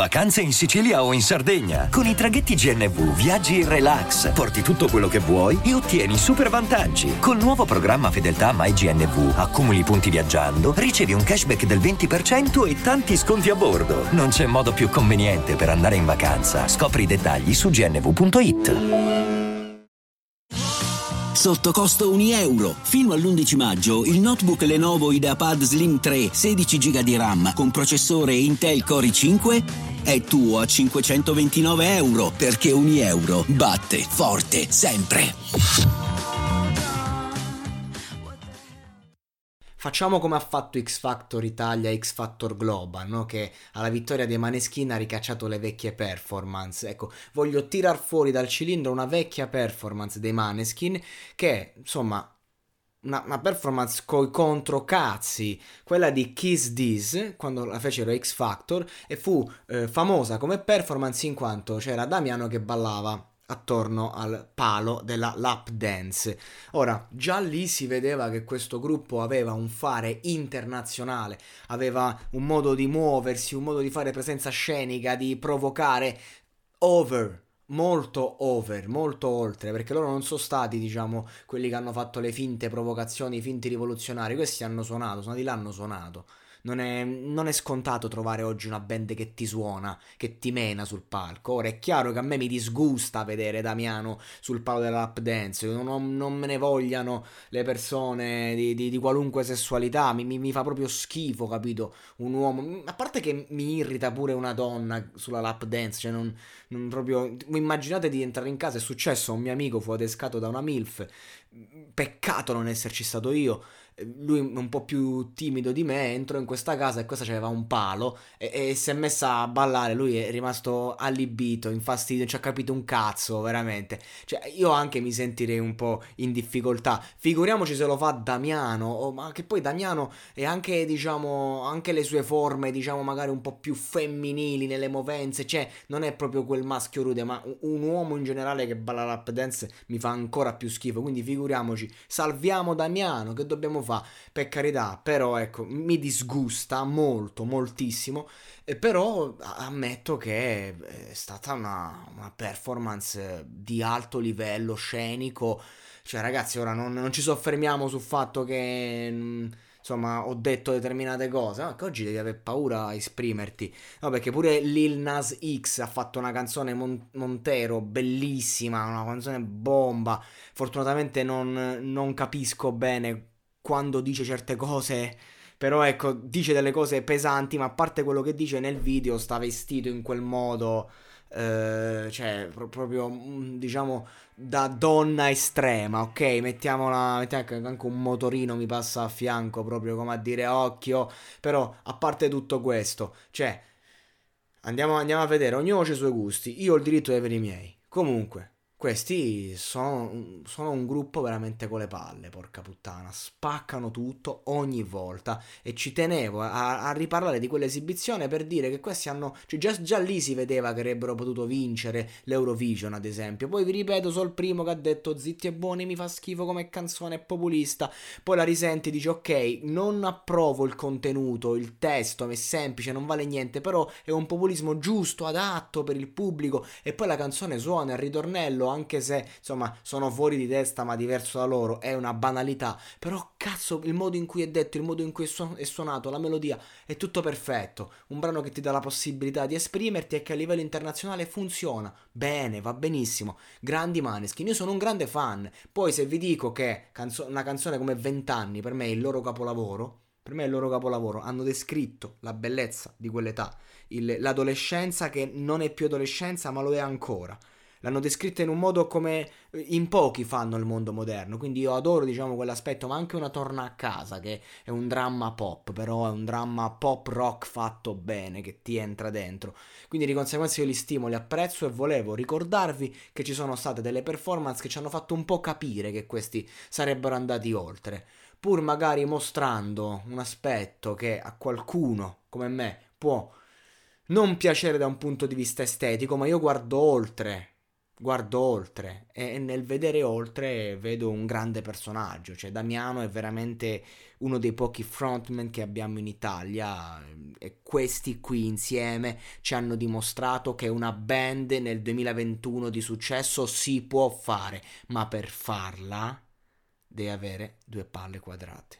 Vacanze in Sicilia o in Sardegna. Con i traghetti GNV viaggi in relax, porti tutto quello che vuoi e ottieni super vantaggi. Col nuovo programma Fedeltà MyGNV accumuli punti viaggiando, ricevi un cashback del 20% e tanti sconti a bordo. Non c'è modo più conveniente per andare in vacanza. Scopri i dettagli su gnv.it. Sotto costo 1 euro. Fino all'11 maggio il notebook Lenovo IdeaPad Slim 3 16 GB di RAM con processore Intel Core i5 è tuo a 529 euro perché 1 euro batte forte sempre. Facciamo come ha fatto X Factor Italia, X Factor Global, no? che alla vittoria dei Maneskin ha ricacciato le vecchie performance. Ecco, voglio tirar fuori dal cilindro una vecchia performance dei Maneskin che, insomma, una, una, performance coi controcazzi, quella di Kiss This, quando la fecero X Factor, e fu eh, famosa come performance in quanto c'era Damiano che ballava attorno al palo della lap dance. Ora, già lì si vedeva che questo gruppo aveva un fare internazionale, aveva un modo di muoversi, un modo di fare presenza scenica, di provocare over molto over, molto oltre, perché loro non sono stati, diciamo, quelli che hanno fatto le finte provocazioni, i finti rivoluzionari, questi hanno suonato, sono di là hanno suonato. Non è, non è, scontato trovare oggi una band che ti suona, che ti mena sul palco. Ora è chiaro che a me mi disgusta vedere Damiano sul palo della lap dance. Non, non me ne vogliano le persone di, di, di qualunque sessualità. Mi, mi, mi, fa proprio schifo, capito? Un uomo. A parte che mi irrita pure una donna sulla lap dance. Cioè, non, non proprio. Immaginate di entrare in casa. È successo un mio amico fu adescato da una MILF. Peccato non esserci stato io lui un po' più timido di me, entro in questa casa e questa c'aveva un palo e, e, si è messa a ballare, lui è rimasto allibito, infastidito, non ci ha capito un cazzo, veramente. Cioè, io anche mi sentirei un po' in difficoltà. Figuriamoci se lo fa Damiano, oh, ma che poi Damiano è anche, diciamo, anche le sue forme, diciamo, magari un po' più femminili nelle movenze, cioè, non è proprio quel maschio rude, ma un uomo in generale che balla lap dance mi fa ancora più schifo, quindi figuriamoci, salviamo Damiano, che dobbiamo fare? fa, per carità, però ecco, mi disgusta molto, moltissimo, e però ammetto che è stata una, una performance di alto livello scenico, cioè ragazzi ora non, non ci soffermiamo sul fatto che mm, insomma, ho detto determinate cose. No, che oggi devi avere paura a esprimerti. No, perché pure Lil Nas X ha fatto una canzone Mon- Montero bellissima, una canzone bomba. Fortunatamente non, non capisco bene quando dice certe cose. Però ecco, dice delle cose pesanti, ma a parte quello che dice nel video, sta vestito in quel modo. Eh, cioè, pro- proprio mm, diciamo da donna estrema, ok? Mettiamola, mettiamo anche un motorino mi passa a fianco, proprio come a dire occhio. Però, a parte tutto questo, cioè, andiamo, andiamo a vedere, ognuno ha i suoi gusti. Io ho il diritto di avere i miei. Comunque, questi sono, sono, un gruppo veramente con le palle, porca puttana. Spaccano tutto ogni volta. E ci tenevo a, a riparlare di quell'esibizione per dire che questi hanno. Cioè già, già, lì si vedeva che avrebbero potuto vincere l'Eurovision, ad esempio. Poi vi ripeto, sono il primo che ha detto zitti e buoni, mi fa schifo come canzone, populista. Poi la risenti e dice ok, non approvo il contenuto, il testo è semplice, non vale niente, però è un populismo giusto, adatto per il pubblico. E poi la canzone suona il ritornello anche se insomma sono fuori di testa ma diverso da loro, è una banalità, però cazzo il modo in cui è detto, il modo in cui è suonato, la melodia è tutto perfetto, un brano che ti dà la possibilità di esprimerti e che a livello internazionale funziona, bene, va benissimo, grandi Maneskin, io sono un grande fan, poi se vi dico che canzo- una canzone come Vent'anni per me è il loro capolavoro, per me è il loro capolavoro, hanno descritto la bellezza di quell'età, il, l'adolescenza che non è più adolescenza ma lo è ancora, l'hanno descritta in un modo come eh, in pochi fanno il mondo moderno, quindi io adoro diciamo quell'aspetto, ma anche una torna a casa che è un dramma pop, però è un dramma pop rock fatto bene, che ti entra dentro. Quindi di conseguenza io li stimo, li apprezzo e volevo ricordarvi che ci sono state delle performance che ci hanno fatto un po' capire che questi sarebbero andati oltre, pur magari mostrando un aspetto che a qualcuno come me può non piacere da un punto di vista estetico, ma io guardo oltre guardo oltre e nel vedere oltre vedo un grande personaggio, cioè Damiano è veramente uno dei pochi frontman che abbiamo in Italia e questi qui insieme ci hanno dimostrato che una band nel 2021 di successo si può fare, ma per farla deve avere due palle quadrate.